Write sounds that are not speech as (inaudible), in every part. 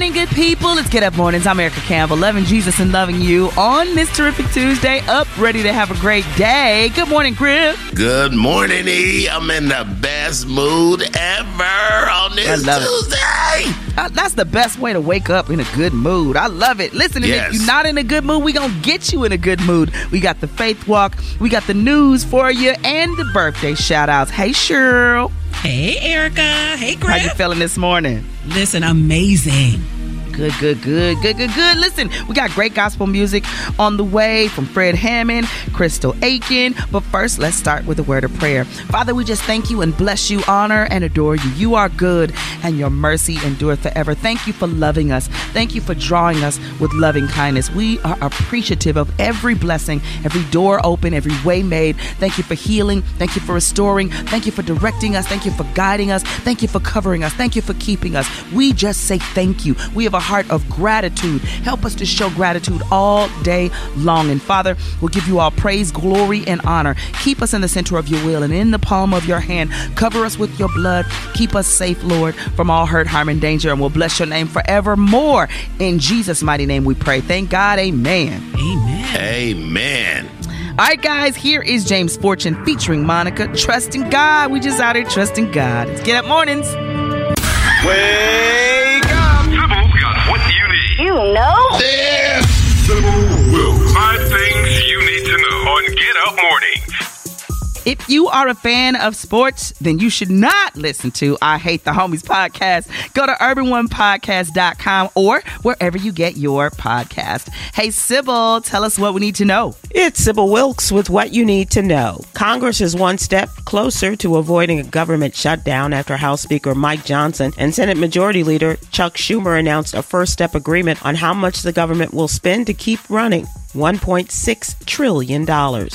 morning, good people. Let's get up mornings. I'm Erica Campbell, loving Jesus and loving you on this terrific Tuesday. Up, ready to have a great day. Good morning, Griff. Good morning, E. I'm in the best mood ever on this Tuesday. Uh, that's the best way to wake up in a good mood. I love it. Listen, yes. if you're not in a good mood, we gonna get you in a good mood. We got the faith walk, we got the news for you, and the birthday shout outs. Hey, Cheryl. Hey, Erica. Hey, Greg. How you feeling this morning? Listen, amazing. Good, good, good, good, good, good. Listen, we got great gospel music on the way from Fred Hammond, Crystal Aikin. But first, let's start with a word of prayer. Father, we just thank you and bless you, honor and adore you. You are good, and your mercy endureth forever. Thank you for loving us. Thank you for drawing us with loving kindness. We are appreciative of every blessing, every door open, every way made. Thank you for healing. Thank you for restoring. Thank you for directing us. Thank you for guiding us. Thank you for covering us. Thank you for keeping us. We just say thank you. We have a heart of gratitude. Help us to show gratitude all day long. And Father, we'll give you all praise, glory, and honor. Keep us in the center of your will and in the palm of your hand. Cover us with your blood. Keep us safe, Lord, from all hurt, harm, and danger. And we'll bless your name forevermore. In Jesus' mighty name we pray. Thank God. Amen. Amen. Amen. All right, guys, here is James Fortune featuring Monica. Trusting God. We just out here trusting God. Let's get up mornings. Wake know? You are a fan of sports, then you should not listen to I Hate the Homies podcast. Go to urban1podcast.com or wherever you get your podcast. Hey, Sybil, tell us what we need to know. It's Sybil Wilkes with what you need to know. Congress is one step closer to avoiding a government shutdown after House Speaker Mike Johnson and Senate Majority Leader Chuck Schumer announced a first step agreement on how much the government will spend to keep running. $1.6 trillion.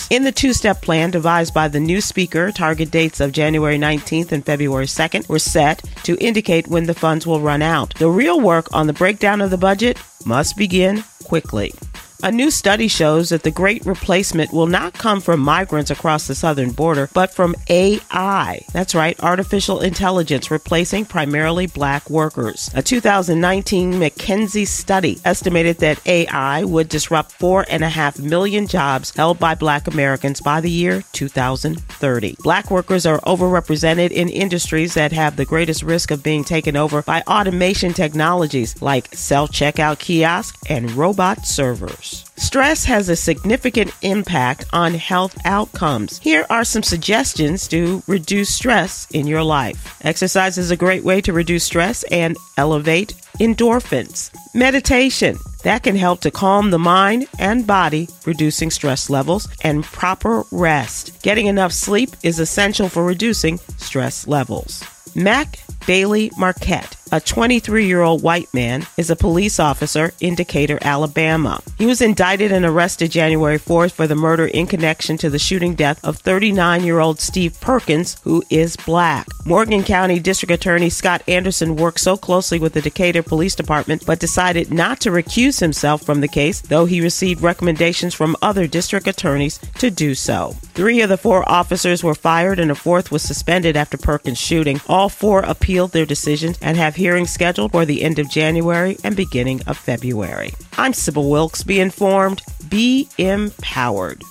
In the two step plan devised by the new speaker, target dates of January 19th and February 2nd were set to indicate when the funds will run out. The real work on the breakdown of the budget must begin quickly. A new study shows that the great replacement will not come from migrants across the southern border, but from AI. That's right, artificial intelligence replacing primarily black workers. A 2019 McKinsey study estimated that AI would disrupt four and a half million jobs held by black Americans by the year 2030. Black workers are overrepresented in industries that have the greatest risk of being taken over by automation technologies like self checkout kiosks and robot servers. Stress has a significant impact on health outcomes. Here are some suggestions to reduce stress in your life. Exercise is a great way to reduce stress and elevate endorphins. Meditation. That can help to calm the mind and body, reducing stress levels, and proper rest. Getting enough sleep is essential for reducing stress levels. Mac Bailey Marquis, a 23 year old white man, is a police officer in Decatur, Alabama. He was indicted and arrested January 4th for the murder in connection to the shooting death of 39 year old Steve Perkins, who is black. Morgan County District Attorney Scott Anderson worked so closely with the Decatur Police Department but decided not to recuse himself from the case, though he received recommendations from other district attorneys to do so. Three of the four officers were fired and a fourth was suspended after Perkins' shooting. All four appealed appealed their decisions and have hearings scheduled for the end of January and beginning of February. I'm Sybil Wilkes. Be informed, be empowered.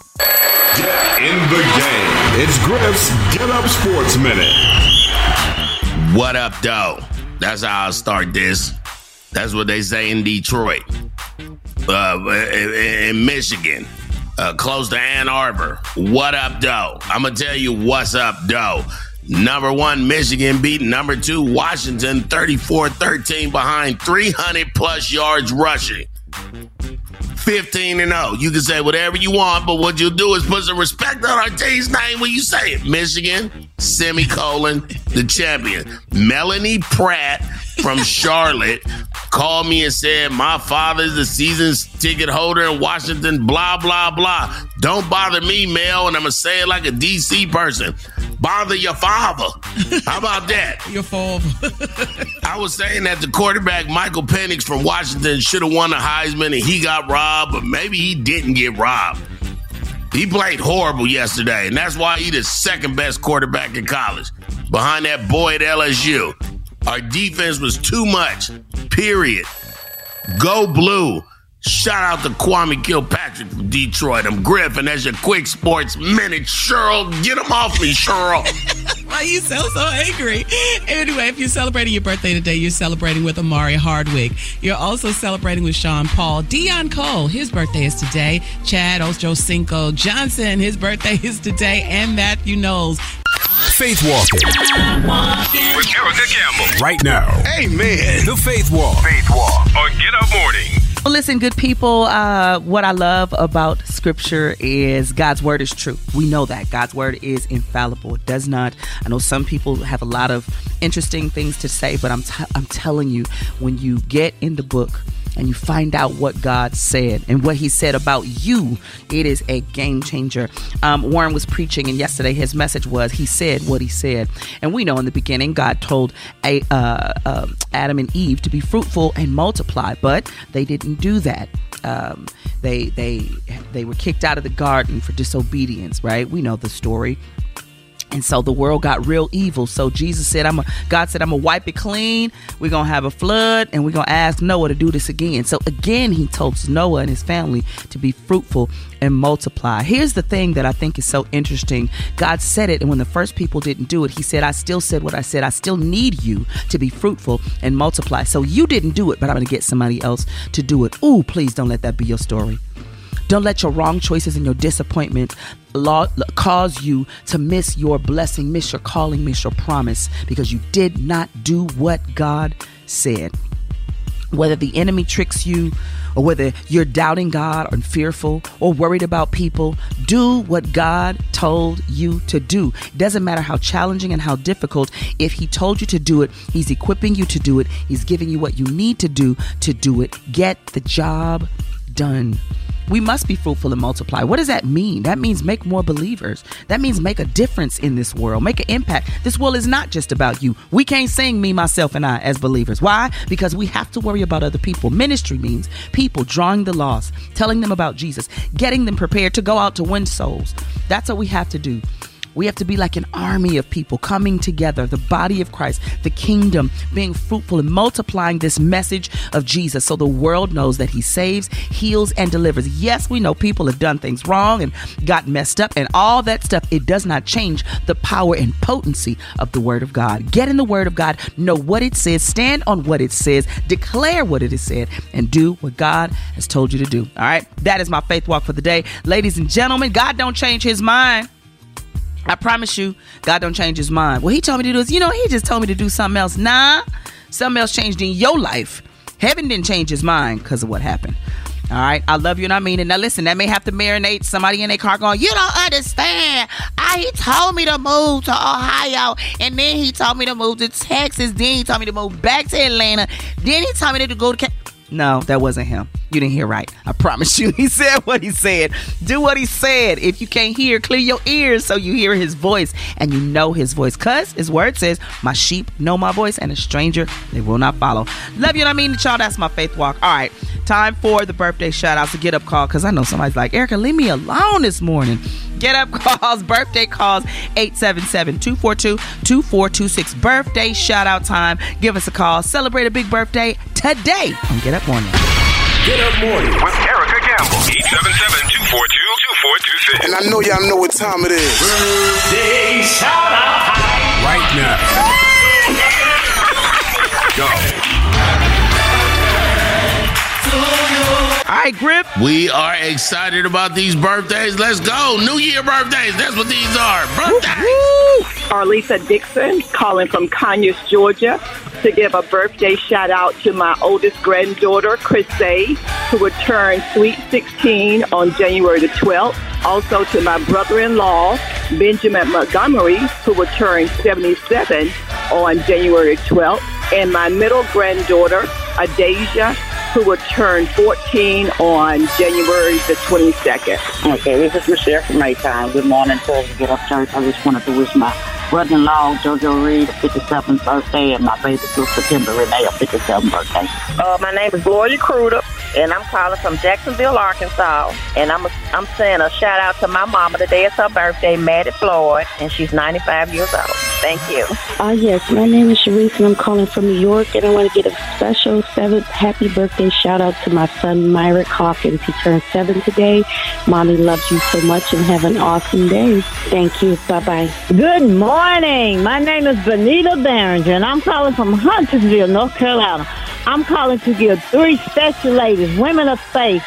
Get in the game. It's Griff's Get Up Sports Minute. What up, though? That's how I'll start this. That's what they say in Detroit, uh, in Michigan, uh, close to Ann Arbor. What up, though? I'm gonna tell you what's up, though. Number one, Michigan beat number two, Washington 34 13 behind 300 plus yards rushing. 15 and 0. You can say whatever you want, but what you'll do is put some respect on our team's name when you say it. Michigan, semicolon, the champion. Melanie Pratt from (laughs) Charlotte called me and said, My father's the season's ticket holder in Washington, blah, blah, blah. Don't bother me, Mel. And I'm going to say it like a DC person bother your father. How about that? (laughs) your father. (laughs) I was saying that the quarterback Michael Penix from Washington should have won the Heisman and he got robbed, but maybe he didn't get robbed. He played horrible yesterday, and that's why he's the second best quarterback in college, behind that boy at LSU. Our defense was too much. Period. Go blue. Shout out to Kwame Kilpatrick from Detroit. I'm Griffin. That's your quick sports minute. Cheryl, get him off me, Cheryl. (laughs) Why are you so so angry? Anyway, if you're celebrating your birthday today, you're celebrating with Omari Hardwick. You're also celebrating with Sean Paul. Deon Cole, his birthday is today. Chad Ochocinco Johnson, his birthday is today. And Matthew Knowles. Faith Walking. With Erica Campbell. Right now. Amen. The Faith Walk. Faith Walk on Get Up Morning. Well, listen, good people, uh, what I love about scripture is God's word is true. We know that. God's word is infallible. It does not, I know some people have a lot of interesting things to say, but I'm, t- I'm telling you, when you get in the book, and you find out what God said and what He said about you, it is a game changer. Um, Warren was preaching, and yesterday his message was He said what He said. And we know in the beginning, God told a, uh, uh, Adam and Eve to be fruitful and multiply, but they didn't do that. Um, they they they were kicked out of the garden for disobedience, right? We know the story. And so the world got real evil. So Jesus said, I'm a, God said, I'm gonna wipe it clean. We're gonna have a flood and we're gonna ask Noah to do this again. So again, he told Noah and his family to be fruitful and multiply. Here's the thing that I think is so interesting. God said it, and when the first people didn't do it, he said, I still said what I said. I still need you to be fruitful and multiply. So you didn't do it, but I'm gonna get somebody else to do it. Ooh, please don't let that be your story. Don't let your wrong choices and your disappointment cause you to miss your blessing, miss your calling, miss your promise because you did not do what God said. Whether the enemy tricks you or whether you're doubting God or fearful or worried about people, do what God told you to do. Doesn't matter how challenging and how difficult. If He told you to do it, He's equipping you to do it. He's giving you what you need to do to do it. Get the job done. We must be fruitful and multiply. What does that mean? That means make more believers. That means make a difference in this world, make an impact. This world is not just about you. We can't sing me, myself, and I as believers. Why? Because we have to worry about other people. Ministry means people drawing the lost, telling them about Jesus, getting them prepared to go out to win souls. That's what we have to do. We have to be like an army of people coming together, the body of Christ, the kingdom, being fruitful and multiplying this message of Jesus so the world knows that He saves, heals, and delivers. Yes, we know people have done things wrong and got messed up and all that stuff. It does not change the power and potency of the Word of God. Get in the Word of God, know what it says, stand on what it says, declare what it has said, and do what God has told you to do. All right, that is my faith walk for the day. Ladies and gentlemen, God don't change His mind. I promise you, God don't change his mind. What he told me to do is, you know, he just told me to do something else. Nah, something else changed in your life. Heaven didn't change his mind because of what happened. All right, I love you and I mean it. Now listen, that may have to marinate somebody in their car going, "You don't understand. I he told me to move to Ohio, and then he told me to move to Texas. Then he told me to move back to Atlanta. Then he told me to go to." Ca-. No, that wasn't him. You didn't hear right. I promise you. (laughs) He said what he said. Do what he said. If you can't hear, clear your ears so you hear his voice and you know his voice. Cause his word says, My sheep know my voice, and a stranger they will not follow. Love you and I mean it, y'all. That's my faith walk. All right. Time for the birthday shout outs to get up call. Cause I know somebody's like, Erica, leave me alone this morning. Get up (laughs) calls, birthday calls, 877-242-2426. Birthday shout out time. Give us a call. Celebrate a big birthday today on Get Up Morning. Get up morning. With Erica Campbell. 877-242-2426. And I know y'all know what time it is. Birthday shout out. Right now. (laughs) Go. All right, Grip. We are excited about these birthdays. Let's go. New Year birthdays. That's what these are. Birthdays. Arlisa Dixon calling from Conyers, Georgia, to give a birthday shout out to my oldest granddaughter, Chris Day, who would turn sweet 16 on January the 12th. Also to my brother-in-law, Benjamin Montgomery, who would turn 77 on January 12th. And my middle granddaughter, Adasia, who would turn 14 on January the 22nd. Okay, this is Michelle from Maytown. Good morning to the Get Up Church. I just wanted to wish my brother-in-law, JoJo Reed, a 57th birthday, and my baby sister, Kimber Renee, a 57th birthday. Uh, my name is Gloria Cruder, and I'm calling from Jacksonville, Arkansas. And I'm I'm saying a shout out to my mama. Today is her birthday, Maddie Floyd, and she's 95 years old. Thank you. Uh, yes, my name is Sharice and I'm calling from New York and I want to get a special seventh happy birthday shout out to my son Myrick Hawkins. He turned seven today. Mommy loves you so much and have an awesome day. Thank you. Bye bye. Good morning. My name is Benita Barringer and I'm calling from Huntersville, North Carolina. I'm calling to give three special ladies, women of faith,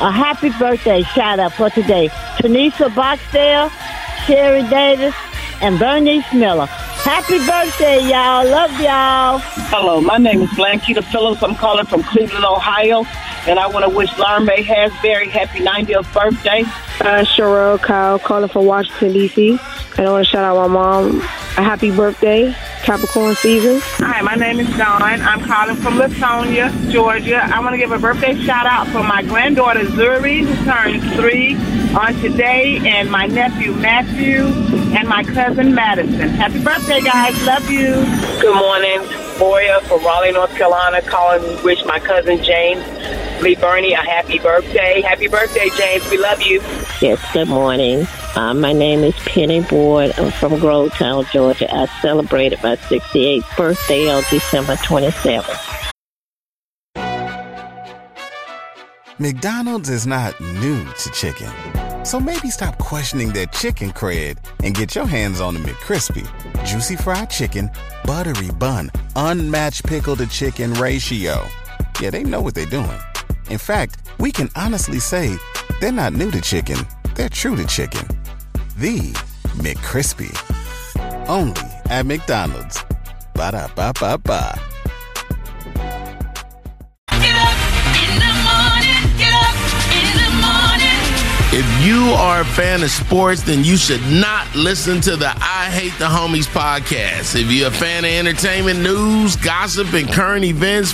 a happy birthday shout out for today. Tanisha Boxdale, Sherry Davis, and Bernice Miller. Happy birthday, y'all. Love y'all. Hello, my name is Blanquita Phillips. I'm calling from Cleveland, Ohio, and I want to wish Lauren May Hasbury happy 90th birthday. Uh, Cheryl Kyle calling from Washington, D.C. And I want to shout out my mom a happy birthday, Capricorn season. Hi, my name is Dawn. I'm calling from Lithonia, Georgia. I want to give a birthday shout out for my granddaughter Zuri, who turns three on today, and my nephew Matthew, and my cousin Madison. Happy birthday, guys. Love you. Good morning. Boya from Raleigh, North Carolina, calling to wish my cousin James Lee Bernie a happy birthday. Happy birthday, James. We love you. Yes, good morning. Uh, my name is Penny Boyd. I'm from Grovetown, Georgia. I celebrated my 68th birthday on December 27th. McDonald's is not new to chicken. So maybe stop questioning their chicken cred and get your hands on the McCrispy. Juicy fried chicken, buttery bun, unmatched pickle to chicken ratio. Yeah, they know what they're doing. In fact, we can honestly say they're not new to chicken, they're true to chicken. The McCrispy. Only at McDonald's. Ba da ba ba ba. You are a fan of sports, then you should not listen to the I Hate the Homies podcast. If you're a fan of entertainment, news, gossip, and current events,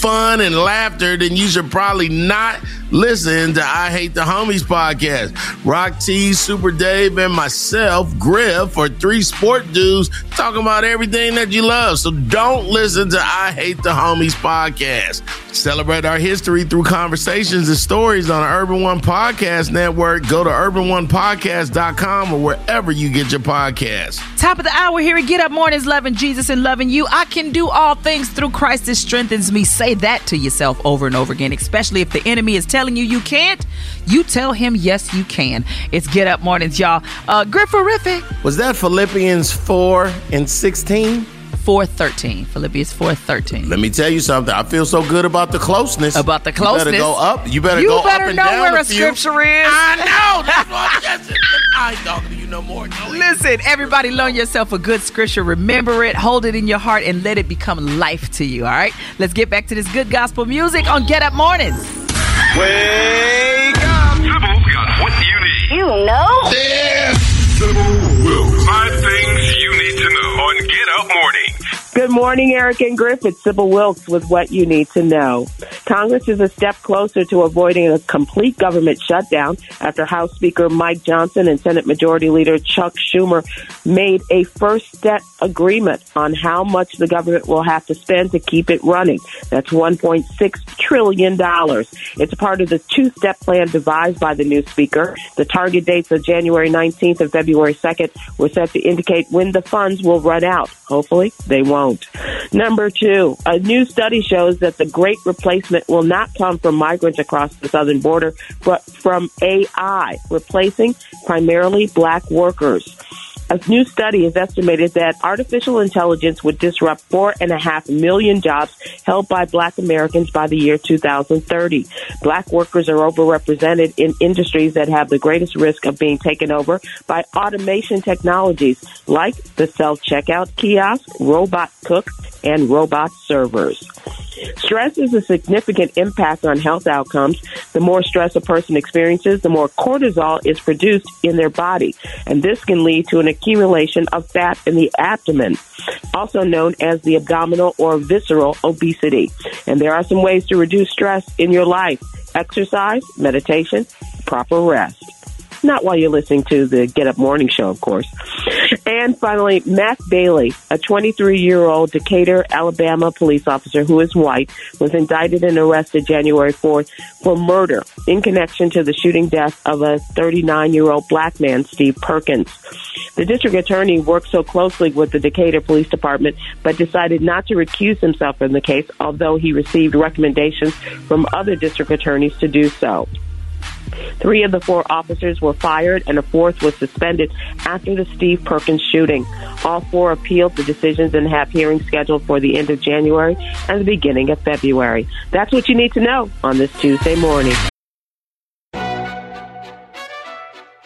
fun and laughter, then you should probably not listen to I Hate the Homies podcast. Rock T, Super Dave, and myself, Griff, are three sport dudes talking about everything that you love. So don't listen to I Hate the Homies podcast. Celebrate our history through conversations and stories on the Urban One Podcast Network. Go to urban1podcast.com or wherever you get your podcasts. Top of the hour here at Get Up Mornings, loving Jesus and loving you. I can do all things through Christ that strengthens me. Say that to yourself over and over again, especially if the enemy is telling you you can't. You tell him, yes, you can. It's Get Up Mornings, y'all. Uh, Grifferific. Was that Philippians 4 and 16? 413. Philippians 413. Let me tell you something. I feel so good about the closeness. About the closeness. You better go up. You better You go better up and know down where a a few. scripture is. I know. (laughs) That's what I'm guessing. I ain't talking to you no more. No. Listen, everybody, learn yourself a good scripture. Remember it, hold it in your heart, and let it become life to you. All right? Let's get back to this good gospel music on Get Up Mornings. Wake up. Sybil got what you need. You know? Yeah. Sybil will. Get Up Morning. Good morning, Eric and Griffith. Sybil Wilkes with what you need to know. Congress is a step closer to avoiding a complete government shutdown after House Speaker Mike Johnson and Senate Majority Leader Chuck Schumer made a first step agreement on how much the government will have to spend to keep it running. That's $1.6 trillion. It's part of the two step plan devised by the new speaker. The target dates of January 19th and February 2nd were set to indicate when the funds will run out. Hopefully, they won't. Number two, a new study shows that the great replacement will not come from migrants across the southern border, but from AI, replacing primarily black workers. A new study has estimated that artificial intelligence would disrupt four and a half million jobs held by black Americans by the year 2030. Black workers are overrepresented in industries that have the greatest risk of being taken over by automation technologies like the self-checkout kiosk, robot cook, and robot servers. Stress is a significant impact on health outcomes. The more stress a person experiences, the more cortisol is produced in their body, and this can lead to an accumulation of fat in the abdomen, also known as the abdominal or visceral obesity. And there are some ways to reduce stress in your life exercise, meditation, proper rest. not while you're listening to the Get Up Morning Show, of course. And finally, Matt Bailey, a 23 year old Decatur, Alabama police officer who is white, was indicted and arrested January 4th for murder in connection to the shooting death of a 39 year old black man, Steve Perkins. The district attorney worked so closely with the Decatur Police Department, but decided not to recuse himself from the case, although he received recommendations from other district attorneys to do so. Three of the four officers were fired and a fourth was suspended after the Steve Perkins shooting. All four appealed the decisions and have hearings scheduled for the end of January and the beginning of February. That's what you need to know on this Tuesday morning.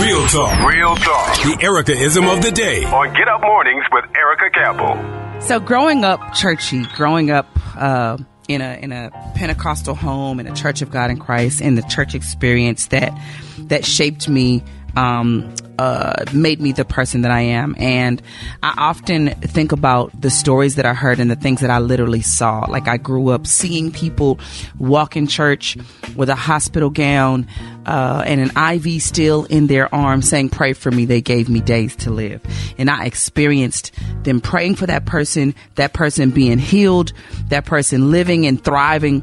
Real talk. Real talk. The Ericaism of the day. On Get Up Mornings with Erica Campbell. So growing up churchy, growing up uh, in a in a Pentecostal home in a Church of God in Christ, in the church experience that that shaped me um, uh, made me the person that I am. And I often think about the stories that I heard and the things that I literally saw. Like I grew up seeing people walk in church with a hospital gown uh, and an IV still in their arm saying, Pray for me. They gave me days to live. And I experienced them praying for that person, that person being healed, that person living and thriving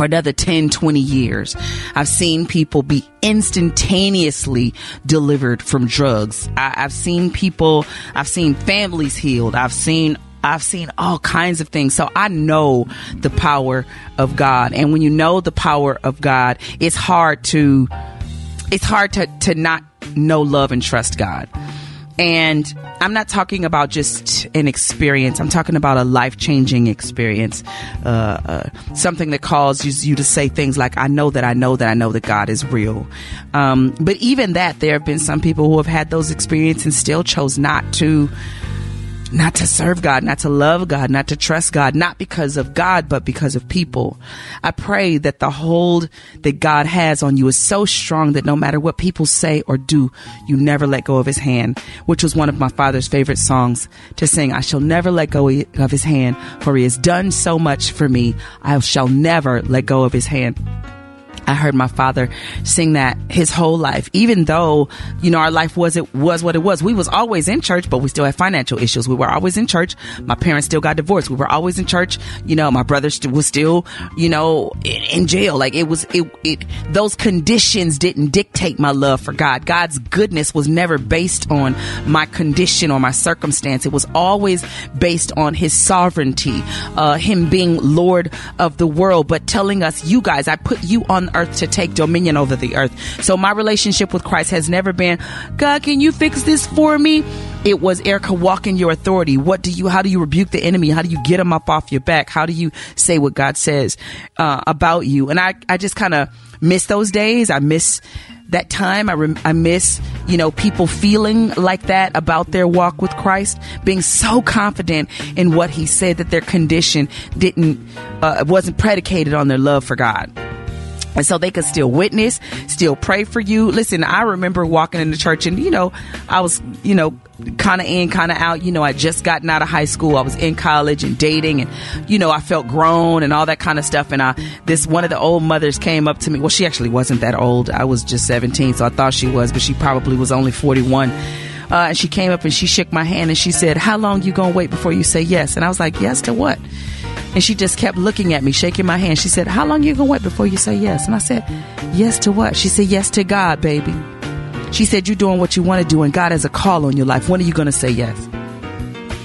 for another 10, 20 years. I've seen people be instantaneously delivered from drugs. I, have seen people, I've seen families healed. I've seen I've seen all kinds of things. So I know the power of God. And when you know the power of God, it's hard to it's hard to to not know love and trust God. And I'm not talking about just an experience. I'm talking about a life changing experience. Uh, uh, something that causes you to say things like, I know that I know that I know that God is real. Um, but even that, there have been some people who have had those experiences and still chose not to not to serve God, not to love God, not to trust God, not because of God, but because of people. I pray that the hold that God has on you is so strong that no matter what people say or do, you never let go of his hand, which was one of my father's favorite songs to sing. I shall never let go of his hand, for he has done so much for me. I shall never let go of his hand. I heard my father sing that his whole life, even though, you know, our life was, it was what it was. We was always in church, but we still had financial issues. We were always in church. My parents still got divorced. We were always in church. You know, my brother st- was still, you know, in, in jail. Like it was, it, it, those conditions didn't dictate my love for God. God's goodness was never based on my condition or my circumstance. It was always based on his sovereignty, uh, him being Lord of the world, but telling us, you guys, I put you on earth to take dominion over the earth. So my relationship with Christ has never been, God, can you fix this for me? It was Erica walk in your authority. What do you, how do you rebuke the enemy? How do you get him up off your back? How do you say what God says uh, about you? And I, I just kind of miss those days. I miss that time. I, rem- I miss, you know, people feeling like that about their walk with Christ, being so confident in what he said that their condition didn't, uh, wasn't predicated on their love for God. And so they could still witness, still pray for you. Listen, I remember walking in the church and, you know, I was, you know, kind of in, kind of out. You know, I just gotten out of high school. I was in college and dating and, you know, I felt grown and all that kind of stuff. And I, this, one of the old mothers came up to me. Well, she actually wasn't that old. I was just 17, so I thought she was, but she probably was only 41. Uh, and she came up and she shook my hand and she said, how long you gonna wait before you say yes? And I was like, yes to what? And she just kept looking at me, shaking my hand. She said, How long you gonna wait before you say yes? And I said, Yes to what? She said, Yes to God, baby. She said, You're doing what you want to do, and God has a call on your life. When are you gonna say yes?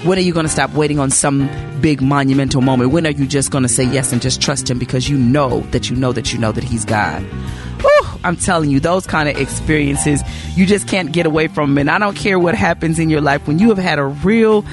When are you gonna stop waiting on some big monumental moment? When are you just gonna say yes and just trust Him because you know that you know that you know that He's God? Whew, I'm telling you, those kind of experiences, you just can't get away from them. And I don't care what happens in your life when you have had a real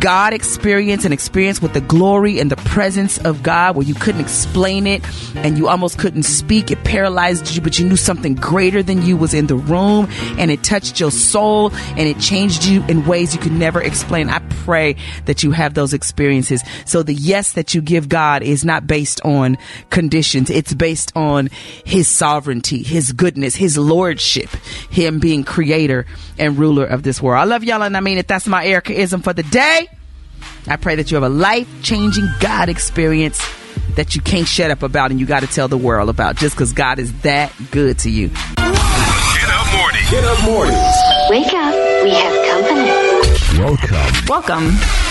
God experience, an experience with the glory and the presence of God where you couldn't explain it and you almost couldn't speak. It paralyzed you, but you knew something greater than you was in the room and it touched your soul and it changed you in ways you could never explain. I pray that you have those experiences. So the yes that you give God is not based on conditions. It's based on his sovereignty, his goodness, his lordship, him being creator and ruler of this world. I love y'all and I mean it. That's my Ericaism for the day. I pray that you have a life changing God experience that you can't shut up about and you got to tell the world about just because God is that good to you. Get up morning. Get up mornings. Wake up. We have company. Welcome. Welcome.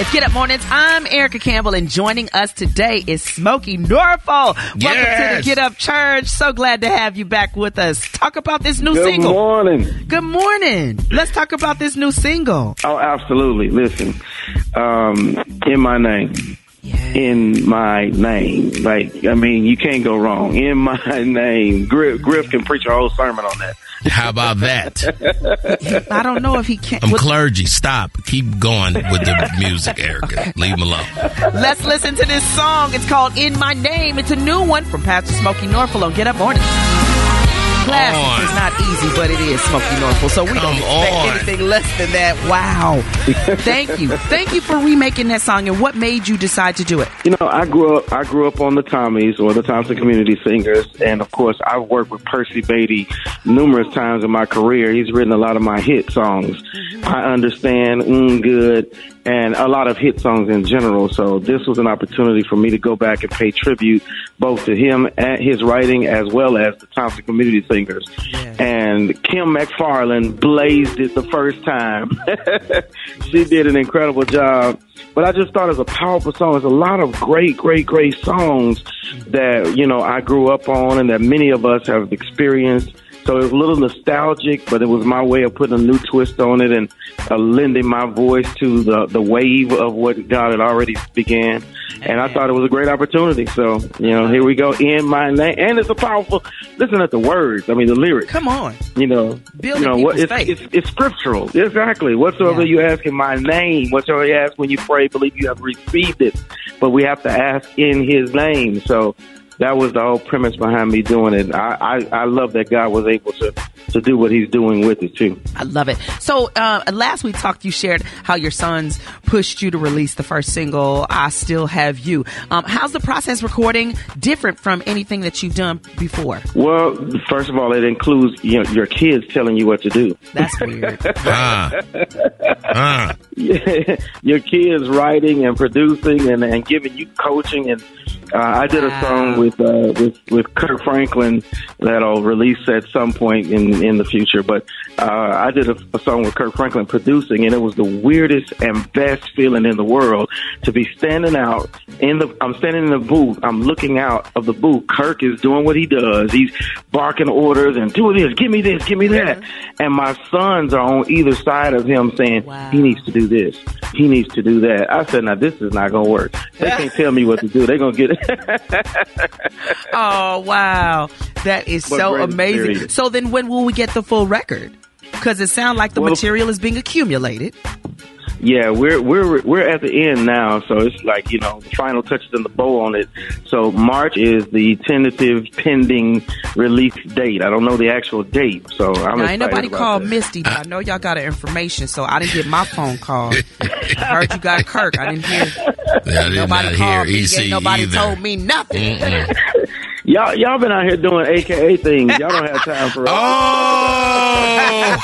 It's Get Up Mornings. I'm Erica Campbell, and joining us today is Smokie Norful. Welcome to the Get Up Church. So glad to have you back with us. Talk about this new Good single. Good morning. Good morning. Let's talk about this new single. Oh, absolutely. Listen, um, in my name. In my name. Like, I mean, you can't go wrong. In my (laughs) name. Griff, Griff can preach a whole sermon on that. How about that? (laughs) I don't know if he can. I'm clergy. Stop. Keep going with the music, Erica. Leave him alone. Let's listen to this song. It's called In My Name. It's a new one from Pastor Smokie Norful on Get Up Mornings. Classic is not easy, but it is Smokie Norful. So we don't expect on. anything less than that. Wow. Thank you. (laughs) Thank you for remaking that song. And what made you decide to do it? You know, I grew up. I grew up on the Tommies or the Thompson Community Singers, and of course, I've worked with Percy Bady numerous times in my career. He's written a lot of my hit songs. I understand, mm, good, and a lot of hit songs in general. So this was an opportunity for me to go back and pay tribute both to him and his writing as well as the Thompson Community Singers. And Kim McFarland blazed it the first time. (laughs) she did an incredible job. But I just thought it was a powerful song. There's a lot of great, great, great songs that, you know, I grew up on and that many of us have experienced. So it was a little nostalgic, but it was my way of putting a new twist on it and uh, lending my voice to the, the wave of what God had already began. And I thought it was a great opportunity. So, you know, here we go in my name. And it's a powerful, listen at the words. I mean, the lyrics. Come on. You know, Building you know what? It's, it's, it's scriptural. Exactly. Whatsoever you ask in my name, whatsoever you ask when you pray, believe you have received it. But we have to ask in His name. So that was the whole premise behind me doing it. I, I, I love that God was able to to do what He's doing with it too. I love it. So uh, last we talked, you shared how your sons pushed you to release the first single, "I Still Have You." Um, how's the process recording different from anything that you've done before? Well, first of all, it includes you know, your kids telling you what to do. That's weird. (laughs) (laughs) your kids writing and producing and, and giving you coaching and uh, I did a song with uh, with with Kirk Franklin that'll release at some point in in the future. But uh, I did a, a song with Kirk Franklin producing, and it was the weirdest and best feeling in the world to be standing out in the. I'm standing in the booth. I'm looking out of the booth. Kirk is doing what he does. He's barking orders and do this, give me this, give me that. And my sons are on either side of him saying he needs to do this, he needs to do that. I said, now this is not going to work. They can't tell me what to do. They're going to get it. (laughs) oh wow, that is But so amazing. experience. So then, when will we get the full record? Because it sounds like the Well- material is being accumulated. Yeah, we're we're we're at the end now, so it's like you know the final touches and the bow on it. So March is the tentative pending release date. I don't know the actual date, so I'm now, ain't nobody about called that. Misty, but I know y'all got her information, so I didn't get my phone call. I heard you got Kirk. I didn't hear. (laughs) Yeah, I did nobody called hear me. EC nobody either. told me nothing. (laughs) Y'all y'all been out here doing AKA things. Y'all don't have time for (laughs) Oh,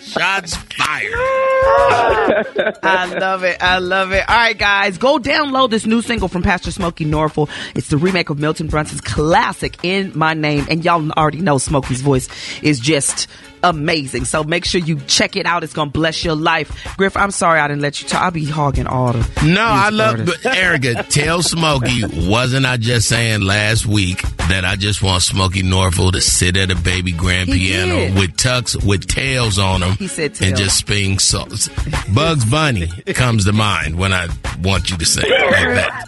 (laughs) shots fired. (laughs) I love it. I love it. All right, guys, go download this new single from Pastor Smokie Norful. It's the remake of Milton Brunson's classic "In My Name," and y'all already know Smokie's voice is just amazing. So make sure you check it out. It's gonna bless your life. Griff, I'm sorry I didn't let you talk. I'll be hogging all the. No, I love, artists. but Erica, tell Smokie, wasn't I just saying last week that I just want Smokie Norful to sit at a baby grand He piano did. with tucks with tails on them and just spin songs? Bugs Bunny (laughs) comes to mind when I want you to say it like that.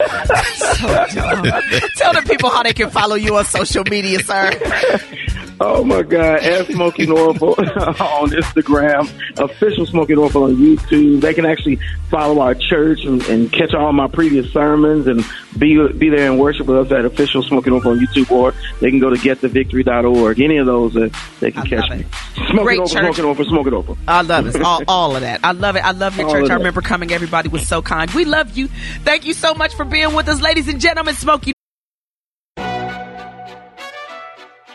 (laughs) Tell the people how they can follow you on social media, sir. (laughs) Oh my God! At Smokie Norful on Instagram, official Smokie Norful on YouTube. They can actually follow our church and, and catch all my previous sermons and be be there and worship with us at official Smokie Norful on YouTube, or they can go to getthevictory.org. Any of those, uh, they can catch me. Smokie Great church. Smokie Norful, Smokie Norful. I love it. All, all of that. I love it. I love your All church. I remember coming. Everybody was so kind. We love you. Thank you so much for being with us, ladies and gentlemen. Smokie.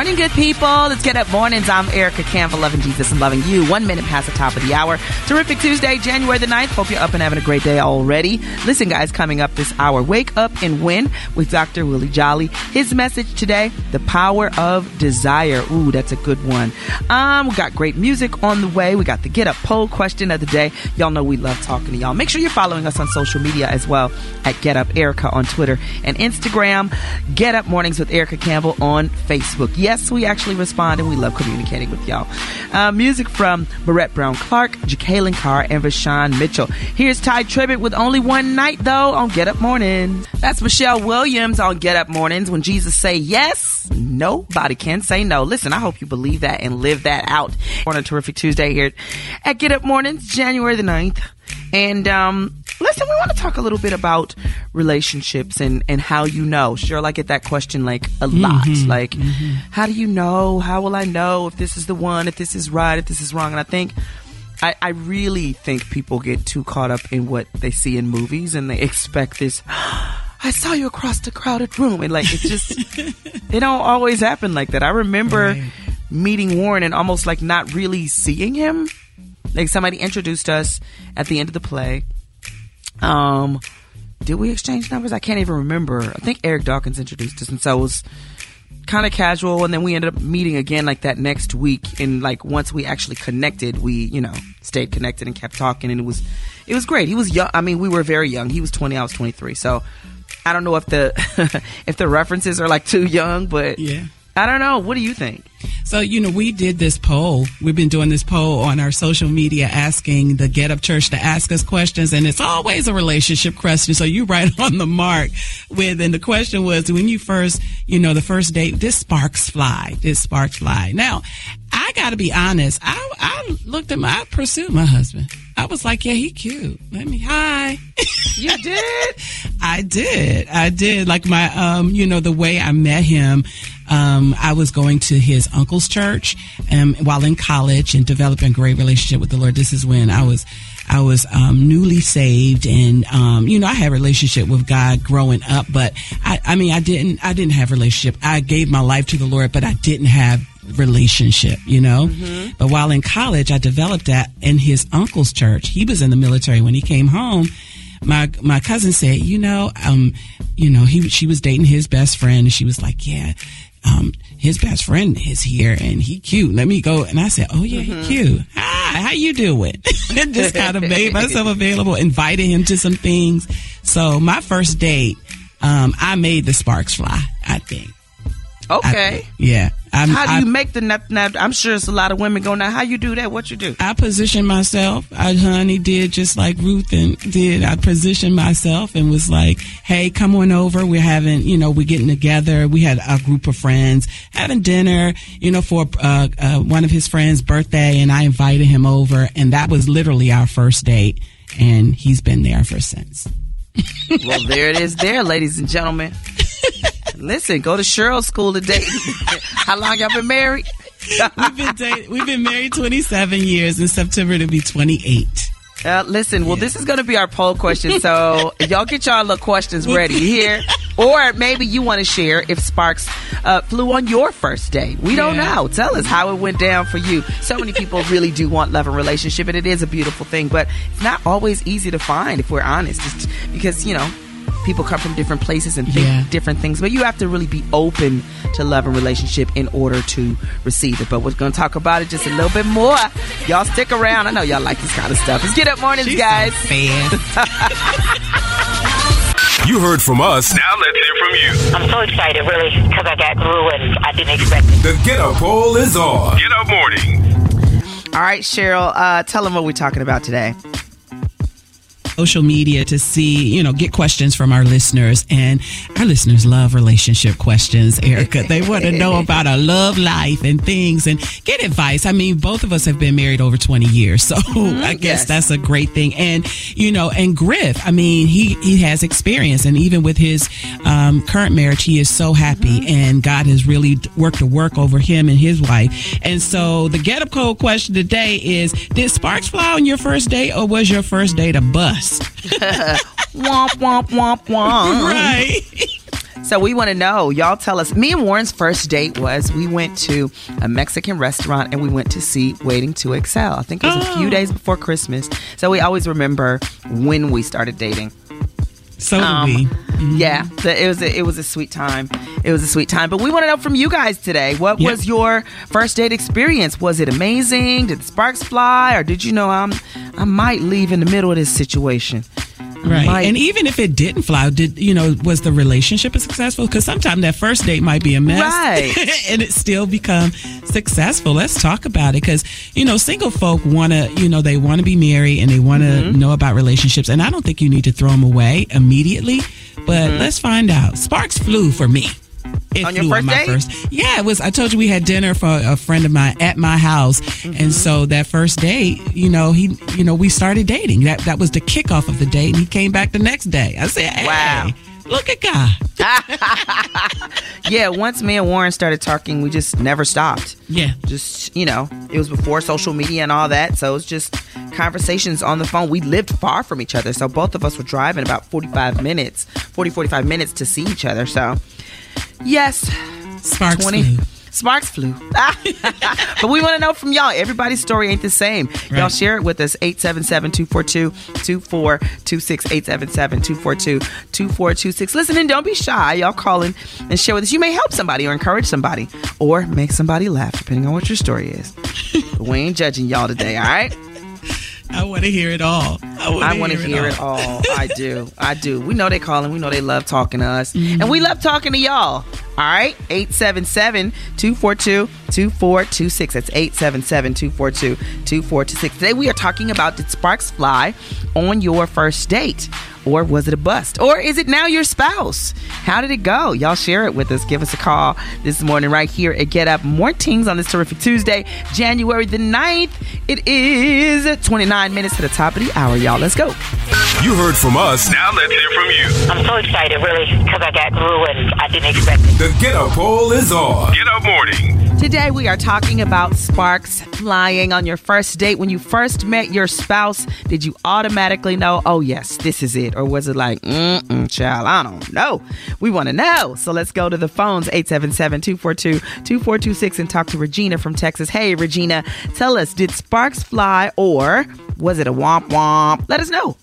Morning, good people. Let's get up mornings. I'm Erica Campbell, loving Jesus and loving you. One minute past the top of the hour. Terrific Tuesday, January the 9th. Hope you're up and having a great day already. Listen, guys, coming up this hour, Wake Up and Win with Dr. Willie Jolly. His message today, The Power of Desire. Ooh, that's a good one. Um, we got great music on the way. We got the Get Up poll question of the day. Y'all know we love talking to y'all. Make sure you're following us on social media as well at Get Up Erica on Twitter and Instagram. Get Up Mornings with Erica Campbell on Facebook. Yes, we actually respond and we love communicating with y'all. Uh, music from Barrett Brown Clark, Jekalyn Carr, and Rashawn Mitchell. Here's Tye Tribbett with Only One Night Though on Get Up Mornings. That's Michelle Williams on Get Up Mornings. When Jesus say yes, nobody can say no. Listen, I hope you believe that and live that out. On a terrific Tuesday here at Get Up Mornings, January the 9th. And um, listen, we want to talk a little bit about relationships and, and how you know. Sure, I get that question like a lot. Mhm, Like, how do you know? How will I know if this is the one, if this is right, if this is wrong? And I think, I, I really think people get too caught up in what they see in movies and they (laughs) expect this. (gasps) I saw you across the crowded room, and like it just, (laughs) it don't always happen like that. I remember meeting Warren and almost like not really seeing him. Like somebody introduced us at the end of the play. Um, did we exchange numbers? I can't even remember. I think Eric Dawkins introduced us, and so it was kind of casual. And then we ended up meeting again like that next week. And like once we actually connected, we you know stayed connected and kept talking, and it was it was great. He was young. I mean, we were very young. He was twenty. I was twenty three. So I don't know if the (laughs) if the references are like too young, but Yeah. I don't know. What do you think? So, you know, we did this poll. We've been doing this poll on our social media asking the Get Up Church to ask us questions, and it's always a relationship question. So you right (laughs) on the mark with, and the question was when you first, you know, the first date, this sparks fly, this sparks fly. Now, I got to be honest. I, I looked at my, I pursued my husband. I was like, yeah, he cute. Let me, hi. You (laughs) did? I did. I did. Like my, um, you know, the way I met him, um, I was going to his uncle's church, um, while in college and developing a great relationship with the Lord. This is when I was, I was, um, newly saved and, um, you know, I had a relationship with God growing up, but I, I mean, I didn't, I didn't have relationship. I gave my life to the Lord, but I didn't have relationship, you know? But while in college, I developed that in his uncle's church. He was in the military when he came home. My my cousin said, you know, um, you know, he she was dating his best friend, and she was like, yeah, um, his best friend is here, and he cute. Let me go. And I said, oh yeah, he cute. Hi, how you doing? (laughs) and just kind of made myself available, invited him to some things. So my first date, um, I made the sparks fly. I think. Okay. Yeah. I'm, how do I- you make the nut? nut- I'm sure it's a lot of women go now. How you do that? What you do? I positioned myself. I honey did just like Ruth and did. I positioned myself and was like, "Hey, come on over. We're having, you know, we're getting together. We had a group of friends having dinner, you know, for uh, uh, one of his friends' birthday, and I invited him over, and that was literally our first date, and he's been there ever since. well, there it is, there, ladies and gentlemen. Listen, go to Cheryl's School today. (laughs) How long y'all been married? we've been dating, we've been married 27 years. In September, to be 28. Uh, listen, well, this is going to be our poll question. So (laughs) y'all get y'all little questions ready here. Or maybe you want to share if Sparks uh, flew on your first date. We don't know. Tell us how it went down for you. So many people really do want love and relationship, and it is a beautiful thing, but it's not always easy to find if we're honest. Just because, you know, people come from different places and think Yeah. different things, but you have to really be open to love and relationship in order to receive it. But we're going to talk about it just a little bit more. Y'all stick around. I know y'all like this kind of stuff. Let's get up mornings, She's guys. so fan. (laughs) You heard from us. Now let's hear from you. I'm so excited, really, because I got through and I didn't expect it. The Get Up poll is on. Get up morning. All right, Cheryl, uh, tell them what we're talking about today. Social media to see, you know, get questions from our listeners. And our listeners love relationship questions, Erica. They want to know (laughs) about our love life and things and get advice. I mean, both of us have been married over 20 years. So I guess Yes. that's a great thing. And, you know, and Griff, I mean, he, he has experience. And even with his um, current marriage, he is so happy. And God has really worked a work over him and his wife. And so the get up code question today is Did sparks fly on your first date or was your first date a bust? (laughs) (laughs) womp, womp, womp, womp. Right. (laughs) So we want to know. Y'all tell us. Me and Warren's first date was we went to a Mexican restaurant and we went to see Waiting to Exhale. I think it was a few Oh. days before Christmas. So we always remember when we started dating. So Um, we. Yeah, so it was a, it was a sweet time. It was a sweet time. But we want to know from you guys today. What Yep. was your first date experience? Was it amazing? Did the sparks fly, or did you know I'm I might leave in the middle of this situation? Right. might- And even if it didn't fly, did you know, was the relationship successful? Because sometimes that first date might be a mess. Right. (laughs) and it still become successful. Let's talk about it. Because, you know, single folk want to, you know, they want to be married and they want to Mm-hmm. know about relationships. And I don't think you need to throw them away immediately. But let's find out. Sparks flew for me. It. On your first my date? first. Yeah, it was. I told you we had dinner for a friend of mine at my house, Mm-hmm. and so that first date, you know, he, you know, we started dating. That that was the kickoff of the date, and he came back the next day. I said, hey, Wow. Look at God. (laughs) yeah, once me and Warren started talking, we just never stopped. Yeah. Just, you know, it was before social media and all that. So it's just conversations on the phone. We lived far from each other. So both of us were driving about 45 minutes, 40, 45 minutes to see each other. So, yes. Sparks 20 flew. Sparks flew. (laughs) but we want to know from y'all. Everybody's story ain't the same. Y'all share it with us. 877-242-2426. 877-242-2426. Listen and don't be shy. Y'all call in and share with us. You may help somebody or encourage somebody or make somebody laugh, depending on what your story is. (laughs) We ain't judging y'all today, all right? I want to hear it all. I want to hear it all. I do. (laughs) I do. We know they calling. We know they love talking to us. And we mm-hmm. love talking to y'all. All right. 877-242-2426. That's 877-242-2426. Today we are talking about did sparks fly on your first date? Or was it a bust? Or is it now your spouse? How did it go? Y'all share it with us. Give us a call this morning right here at Get Up More Mornings on this terrific Tuesday, January the 9th. It is 29 minutes to the top of the hour, y'all. Let's go. You heard from us. Now let's hear from you. I'm so excited, really, because I got through and I didn't expect it. The Get Up poll is on. Get up morning. Today we are talking about sparks flying on your first date. When you first met your spouse, did you automatically know, oh yes, this is it? Or was it like, mm-mm, child, I don't know. We want to know. So let's go to the phones, 877-242-2426 and talk to Regina from Texas. Hey, Regina, tell us, did sparks fly or was it a womp womp? Let us know.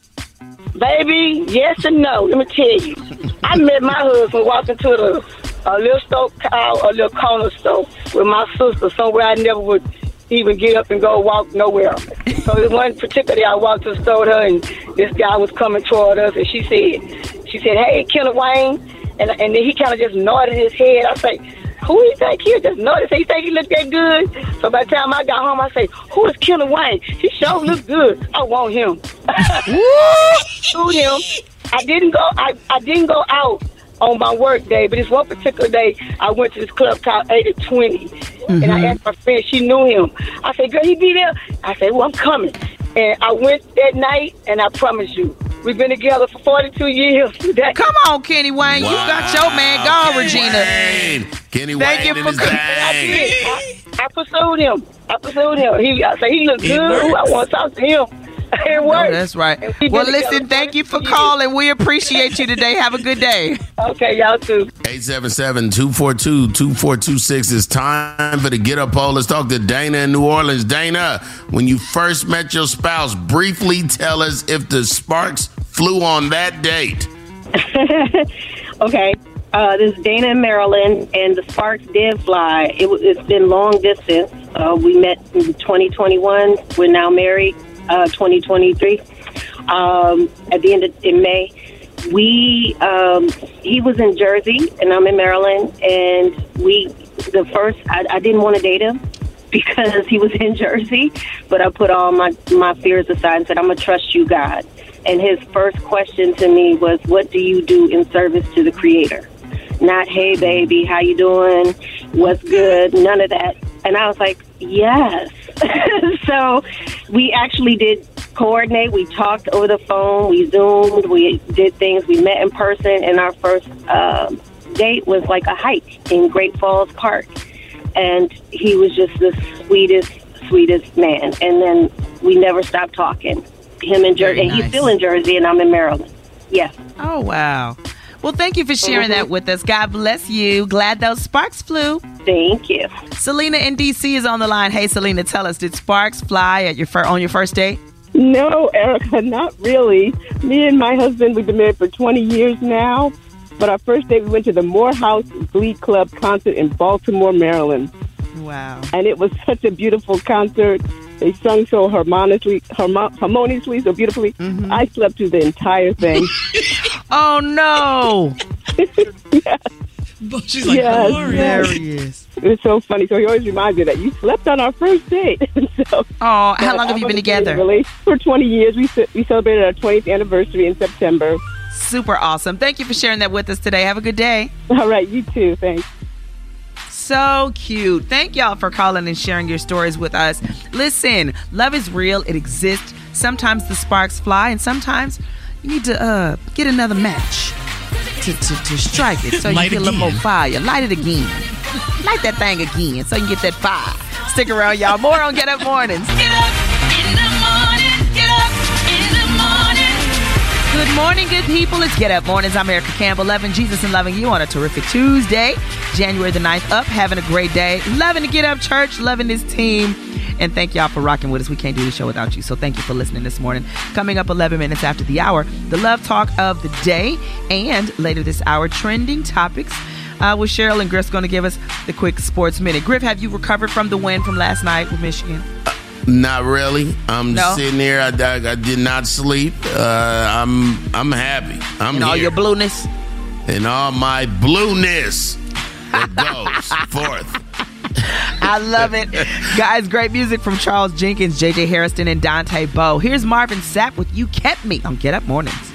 Baby, yes and no. Let me tell you. I met my husband walking to the a little store, called a little corner store with my sister somewhere I never would even get up and go walk nowhere. So this one particular I walked to the store with her and this guy was coming toward us and she said, she said, hey, Kenneth Wayne. And, and then he kind of just nodded his head. I say, who you think he just noticed? He think he looked that good. So by the time I got home, I say, who is Killer Wayne? He sure look good. I want him. (laughs) Shoot him. I didn't go. I, I didn't go out on my work day, but this one particular day, I went to this club called 80 20. And I mm-hmm. asked my friend, she knew him. I said, girl, he be there? I said, well, I'm coming. And I went that night, and I promise you, we've been together for 42 years. (laughs) That- Come on, Kenny Wayne. You got your man gone, Regina. Wayne. Kenny Thank Wayne you for coming. I I, I pursued him. I pursued him. He, I said, he looked It good. Ooh, I want to talk to him. (laughs) It Oh, worked. that's right. We Well, listen, thank you for calling. We appreciate you today. Have a good day. (laughs) Okay, y'all too. 877-242-2426. It's time for the Get Up poll. Let's talk to Dana in New Orleans. Dana, when you first met your spouse, briefly tell us if the sparks flew on that date. (laughs) okay. Uh, this is Dana in Maryland, and the sparks did fly. It, it's been long distance. Uh, we met in 2021. We're now married. Uh, 2023. Um, at the end of in May, we um, he was in Jersey, and I'm in Maryland, and we the first I, I didn't want to date him (laughs) because he was in Jersey, but I put all my my fears aside and said, "I'm gonna trust you, God." And his first question to me was, "What do you do in service to the Creator?" Not, "Hey, baby, how you doing? What's good?" None of that. And I was like, "Yes." (laughs) so we actually did coordinate. We talked over the phone. We zoomed. We did things. We met in person. And our first um date was like a hike in Great Falls Park and he was just the sweetest, sweetest man. And then we never stopped talking. Him in Jersey, and he's still in Jersey, and I'm in Maryland. Yes. Oh, wow. Well, thank you for sharing that with us. God bless you. Glad those sparks flew. Thank you. Selena in DC is on the line. Hey, Selena, tell us, did sparks fly at your fir- on your first date? No, Erica, not really. Me and my husband, we've been married for 20 years now. But our first date, we went to the Morehouse Glee Club concert in Baltimore, Maryland. Wow. And it was such a beautiful concert. They sung so harmoniously, harmo- harmoniously, so beautifully. Mm-hmm. I slept through the entire thing. (laughs) oh, no. (laughs) She's like, Yes, glorious. There he is. It was so funny. So he always reminds me that you slept on our first date. (laughs) so, Oh, how long have you been gonna be in a together? Really, For 20 years. We, we celebrated our 20th anniversary in September. Super awesome. Thank you for sharing that with us today. Have a good day. All right, you too. Thanks. So cute. Thank y'all for calling and sharing your stories with us. Listen, love is real. It exists. Sometimes the sparks fly, and sometimes you need to uh, get another match to, to, to strike it so you Light get a little more fire. Light it again. Light that thing again so you can get that fire. Stick around, y'all. More on Get Up Mornings. Get up in the morning. Get up in the morning. Good morning, good people. It's Get Up Mornings. I'm Erica Campbell, loving Jesus and loving you on a terrific Tuesday, January the 9th. Up, having a great day. Loving to get up church, loving this team. And thank y'all for rocking with us. We can't do the show without you. So thank you for listening this morning. Coming up 11 minutes after the hour, the love talk of the day. And later this hour, trending topics. Uh, with Cheryl and Griff's going to give us the quick sports minute. Griff, have you recovered from the win from last night with Michigan? Not really. I'm No? sitting here. I, I, I did not sleep. Uh, I'm I'm happy. I'm And all your blueness? and all my blueness that goes (laughs) forth. I love it. Guys, great music from Charles Jenkins, JJ Hairston, and Dante Bowe. Here's Marvin Sapp with You Kept Me on Get Up Mornings.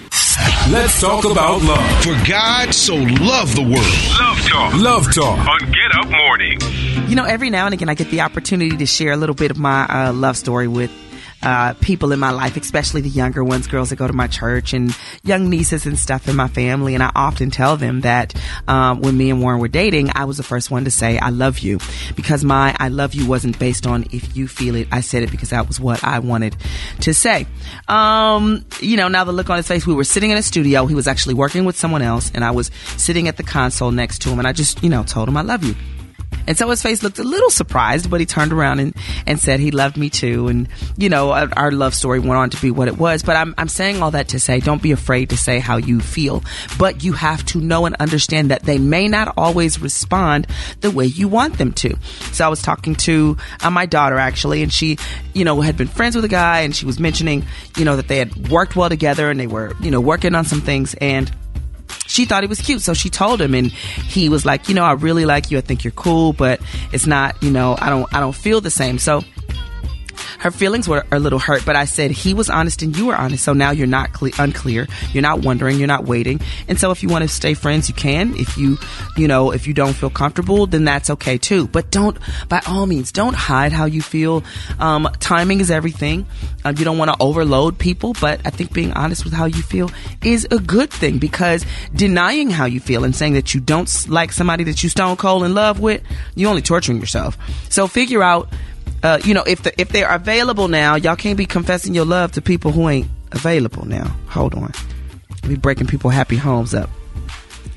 Let's talk about love. For God so loved the world. Love Talk. Love Talk. On Get Up Morning. You know, every now and again, I get the opportunity to share a little bit of my uh, love story with uh, people in my life, especially the younger ones, girls that go to my church and young nieces and stuff in my family. And I often tell them that um, when me and Warren were dating, I was the first one to say, I love you. Because my I love you wasn't based on if you feel it. I said it because that was what I wanted to say. Um, you know, now the look on his face, we were sitting in a studio. He was actually working with someone else, and I was sitting at the console next to him. And I just, you know, told him I love you. And so his face looked a little surprised, but he turned around and, and said he loved me too. And, you know, our, love story went on to be what it was. But I'm, I'm saying all that to say, don't be afraid to say how you feel. But you have to know and understand that they may not always respond the way you want them to. So I was talking to uh, my daughter actually, and she, you know, had been friends with a guy and she was mentioning, you know, that they had worked well together and they were, you know, working on some things. And, she thought he was cute, so she told him, and he was like, you know, I really like you. I think you're cool, but it's not, you know, I don't, I don't feel the same. So her feelings were a little hurt, but I said he was honest and you were honest. So now you're not cle- unclear. You're not wondering. You're not waiting. And so if you want to stay friends, you can. If you, you know, if you don't feel comfortable, then that's okay too. But don't, by all means, don't hide how you feel. Um, timing is everything. Um, you don't want to overload people, but I think being honest with how you feel is a good thing because denying how you feel and saying that you don't like somebody that you stone cold in love with, you're only torturing yourself. So figure out uh, you know, if the, if they're available now, y'all can't be confessing your love to people who ain't available now. Hold on, be breaking people happy homes up.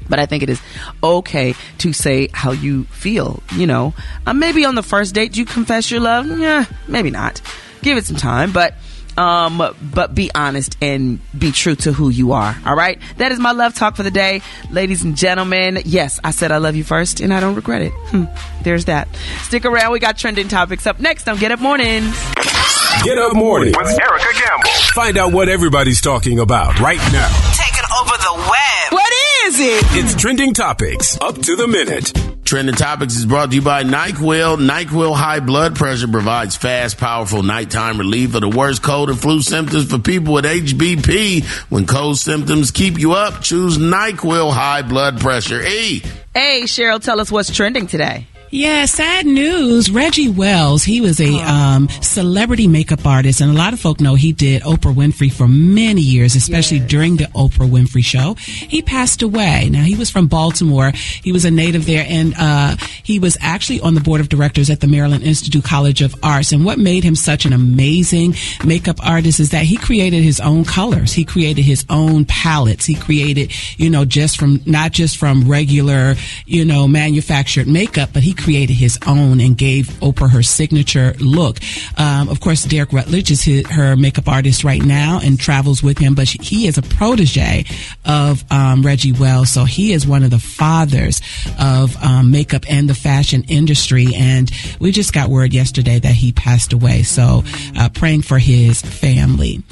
But I think it is okay to say how you feel. You know, uh, maybe on the first date you confess your love. Yeah, maybe not. Give it some time, but Um, but be honest and be true to who you are. All right. That is my love talk for the day. Ladies and gentlemen, yes, I said I love you first and I don't regret it. Hmm, there's that. Stick around. We got trending topics up next on Get Up Mornings. Get up morning. With Erica Campbell. Find out what everybody's talking about right now. Taking over the web. What is it? It's trending topics up to the minute. Trending Topics is brought to you by NyQuil. NyQuil High Blood Pressure provides fast, powerful nighttime relief of the worst cold and flu symptoms for people with HBP. When cold symptoms keep you up, choose NyQuil High Blood Pressure. E. Hey, Cheryl, tell us what's trending today. Yeah, sad news. Reggie Wells, he was a um, celebrity makeup artist, and a lot of folk know he did Oprah Winfrey for many years, especially during the Oprah Winfrey show. He passed away. Now, he was from Baltimore. He was a native there, and uh, he was actually on the board of directors at the Maryland Institute College of Arts. And what made him such an amazing makeup artist is that he created his own colors. He created his own palettes. He created, you know, just from, not just from regular, you know, manufactured makeup, but he created his own and gave Oprah her signature look. Um, of course, Derrick Rutledge is his, her makeup artist right now and travels with him, but he is a protege of um, Reggie Wells. So he is one of the fathers of um, makeup and the fashion industry. And we just got word yesterday that he passed away. So uh, praying for his family.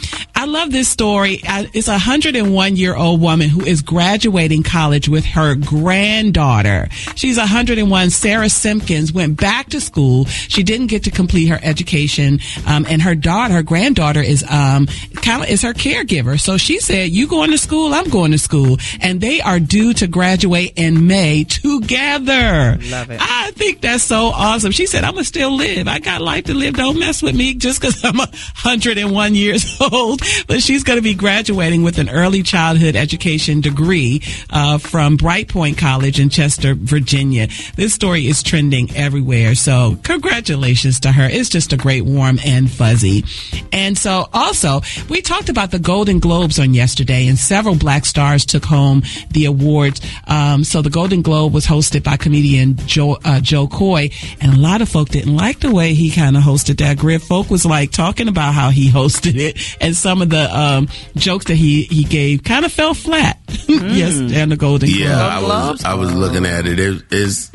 I love this story. It's a 101 year old woman who is graduating college with her granddaughter. She's 101. Sarah Simpkins went back to school. She didn't get to complete her education, um, and her daughter, her granddaughter, is um, kind of is her caregiver. So she said, "You going to school? I'm going to school," and they are due to graduate in May together. Love it. I think that's so awesome. She said, "I'm gonna still live. I got life to live. Don't mess with me just because I'm 101 years (laughs) old." But she's going to be graduating with an early childhood education degree uh, from Brightpoint College in Chester, Virginia. This story is trending everywhere. So congratulations to her. It's just a great warm and fuzzy. And so also we talked about the Golden Globes on yesterday and several black stars took home the awards. Um, so the Golden Globe was hosted by comedian Jo, uh, Jo Koy and a lot of folk didn't like the way he kind of hosted that. Griff folk was like talking about how he (laughs) hosted it and some of the um, jokes that he, he gave kind of fell flat. (laughs) yes, and the Golden Yeah, I was I was looking at it. it it's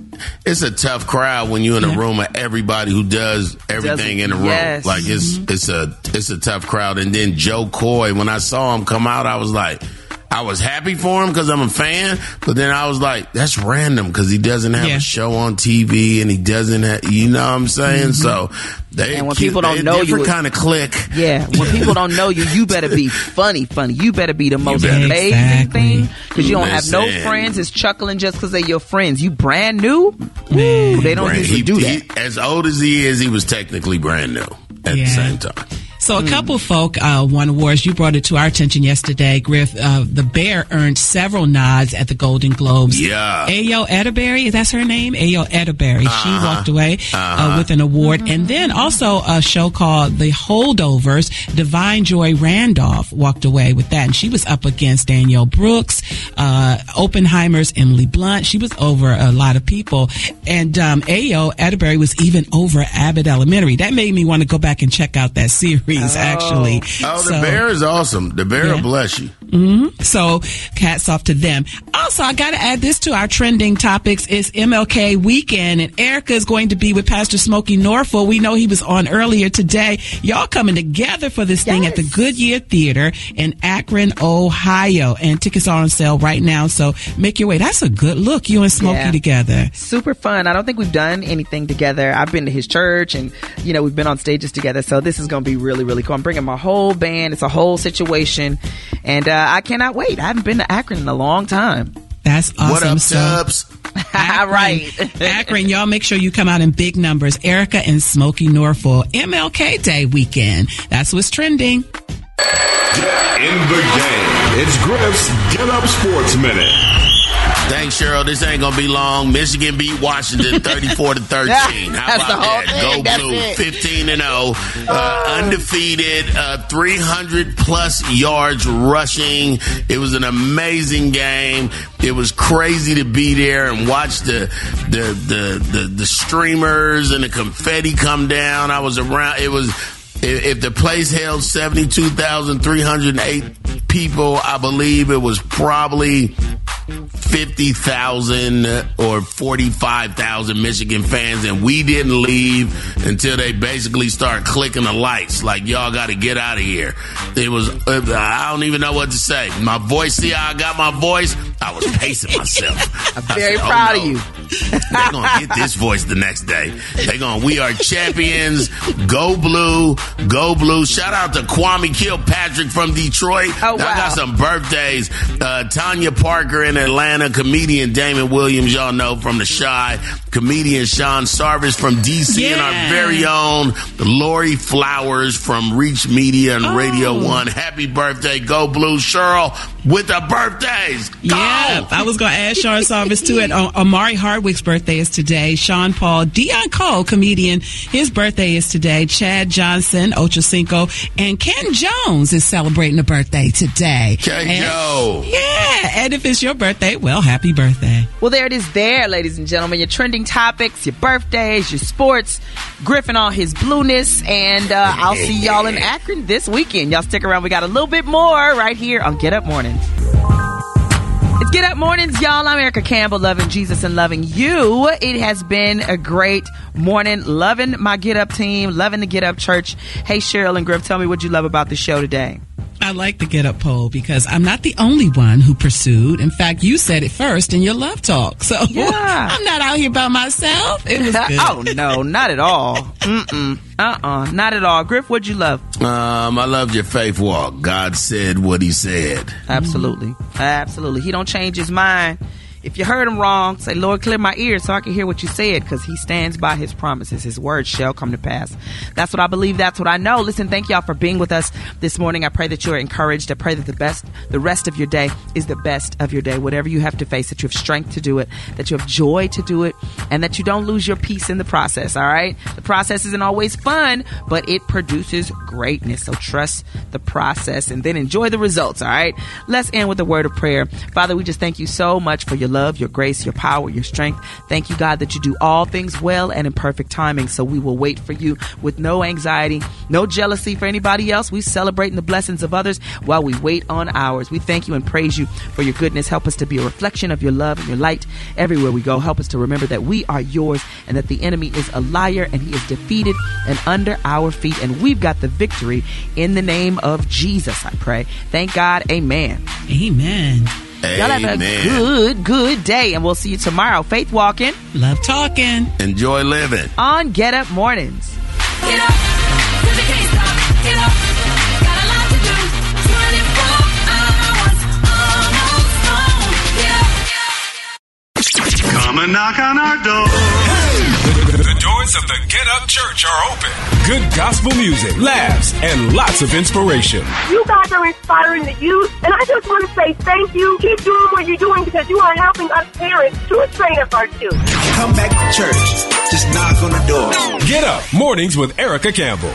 it's a tough crowd when you're in a room of everybody who does everything in the room. yes. Like it's it's a it's a tough crowd. And then Jo Koy, when I saw him come out, I was like. I was happy for him because I'm a fan, but then I was like, that's random because he doesn't have a show on TV and he doesn't have, you know what I'm saying? Mm-hmm. So they And when cute- people don't they know you, different it- kind of click. Yeah, when people don't know you, you better be (laughs) funny, funny. You better be the most amazing Exactly. thing because you don't have no friends. It's chuckling just because they're your friends. You brand new. Woo, they don't Brand- usually he- do that. he- as old as he is, he was technically brand new at the same time. So a couple folk uh, won awards. You brought it to our attention yesterday, Griff. Uh, the Bear earned several nods at the Golden Globes. Yeah. Ayo Edebiri, that's her name. Ayo. She Uh-huh. walked away uh Uh-huh. with an award, and then also a show called The Holdovers. Da'Vine Joy Randolph walked away with that, and she was up against Danielle Brooks, uh, Oppenheimer's Emily Blunt. She was over a lot of people, and um, Ayo Edebiri was even over Abbott Elementary. That made me want to go back and check out that series. Oh. Actually, Oh, the So- bear is awesome. The bear Yeah. will bless you. Hmm So, hats off to them. Also, I got to add this to our trending topics. It's MLK weekend, and Erica is going to be with Pastor Smokie Norful. We know he was on earlier today. Y'all coming together for this thing at the Goodyear Theater in Akron, Ohio, and tickets are on sale right now. So make your way. That's a good look. You and Smokie Yeah. together. Super fun. I don't think we've done anything together. I've been to his church and, you know, we've been on stages together. So this is going to be really, really cool. I'm bringing my whole band. It's a whole situation. And uh, Uh, I cannot wait. I haven't been to Akron in a long time. That's awesome. What up, So- Tubbs? (laughs) right. (laughs) Akron, y'all make sure you come out in big numbers. Erica and Smokie Norful, MLK Day weekend. That's what's trending. In the game, it's Griff's Get Up Sports Minute. Thanks, Cheryl. This ain't gonna be long. Michigan beat Washington (laughs) 34 to 13. How That's about the whole that? thing. Go That's blue. it. 15 and 0. Uh, undefeated. Uh, 300 plus yards rushing. It was an amazing game. It was crazy to be there and watch the the the the, the streamers and the confetti come down. I was around. It was if, if the place held 72,308 people, I believe it was probably 50,000 or 45,000 Michigan fans, and we didn't leave until they basically start clicking the lights. Like, y'all got to get out of here. It was, I don't even know what to say. My voice, see how I got my voice? I was pacing myself. (laughs) I'm very said, oh, proud no. of you. They're to get this voice the next day. They're gonna we are champions. Go blue. Go blue. Shout out to Kwame Kilpatrick from Detroit. Oh, wow. I got some birthdays. Uh, Tanya Parker in Atlanta, comedian Damon Williams, y'all know from The Chi, comedian Sean Sarvis from DC, yeah. and our very own Lori Flowers from Reach Media and oh. Radio One. Happy birthday, Go Blue, Cheryl, with the birthdays. Go! Yeah, I was going to add Sean Sarvis too. And uh, Omari Hardwick's birthday is today. Sean Paul, Deon Cole, comedian, his birthday is today. Chad Johnson, Ocho Cinco, and Ken Jones is celebrating a birthday today. Ken Joe. Yeah, and if it's your birthday, well, happy birthday. Well, there it is there, ladies and gentlemen. Your trending topics, your birthdays, your sports, Griffin all his blueness, and uh, I'll see y'all in Akron this weekend. Y'all stick around. We got a little bit more right here on Get Up Mornings. It's Get Up Mornings, y'all. I'm Erica Campbell, loving Jesus and loving you. It has been a great morning, loving my Get Up team, loving the Get Up Church. Hey, Cheryl and Griff, tell me what you love about the show today. I like the get up poll because I'm not the only one who pursued. In fact, you said it first in your love talk. So yeah. (laughs) I'm not out here by myself. It was (laughs) good. oh, no, not at all. Mm-mm. Uh-uh, not at all. Griff, what'd you love? Um, I loved your faith walk. God said what he said. Absolutely. Absolutely. He don't change his mind. If you heard him wrong, say, Lord, clear my ears so I can hear what you said, because he stands by his promises. His words shall come to pass. That's what I believe. That's what I know. Listen, thank y'all for being with us this morning. I pray that you're encouraged. I pray that the best, the rest of your day is the best of your day. Whatever you have to face, that you have strength to do it, that you have joy to do it, and that you don't lose your peace in the process. All right. The process isn't always fun, but it produces greatness. So trust the process and then enjoy the results. All right. Let's end with a word of prayer. Father, we just thank you so much for your your love, your grace, your power, your strength. Thank you, God, that you do all things well and in perfect timing. So we will wait for you with no anxiety, no jealousy for anybody else. We celebrating the blessings of others while we wait on ours. We thank you and praise you for your goodness. Help us to be a reflection of your love and your light everywhere we go. Help us to remember that we are yours and that the enemy is a liar and he is defeated and under our feet. And we've got the victory in the name of Jesus, I pray. Thank God. Amen. Amen. Y'all have a good, good day, and we'll see you tomorrow. Faith walking, love talking, enjoy living on Get Up Mornings. Get up, Get up. Got a lot to do. 24 hours, almost home. Come and knock on our door doors of the Get Up Church are open. Good gospel music, laughs, and lots of inspiration. You guys are inspiring the youth, and I just want to say thank you. Keep doing what you're doing because you are helping us parents to train up our children. Come back to church. Just knock on the door. Get Up Mornings with Erica Campbell.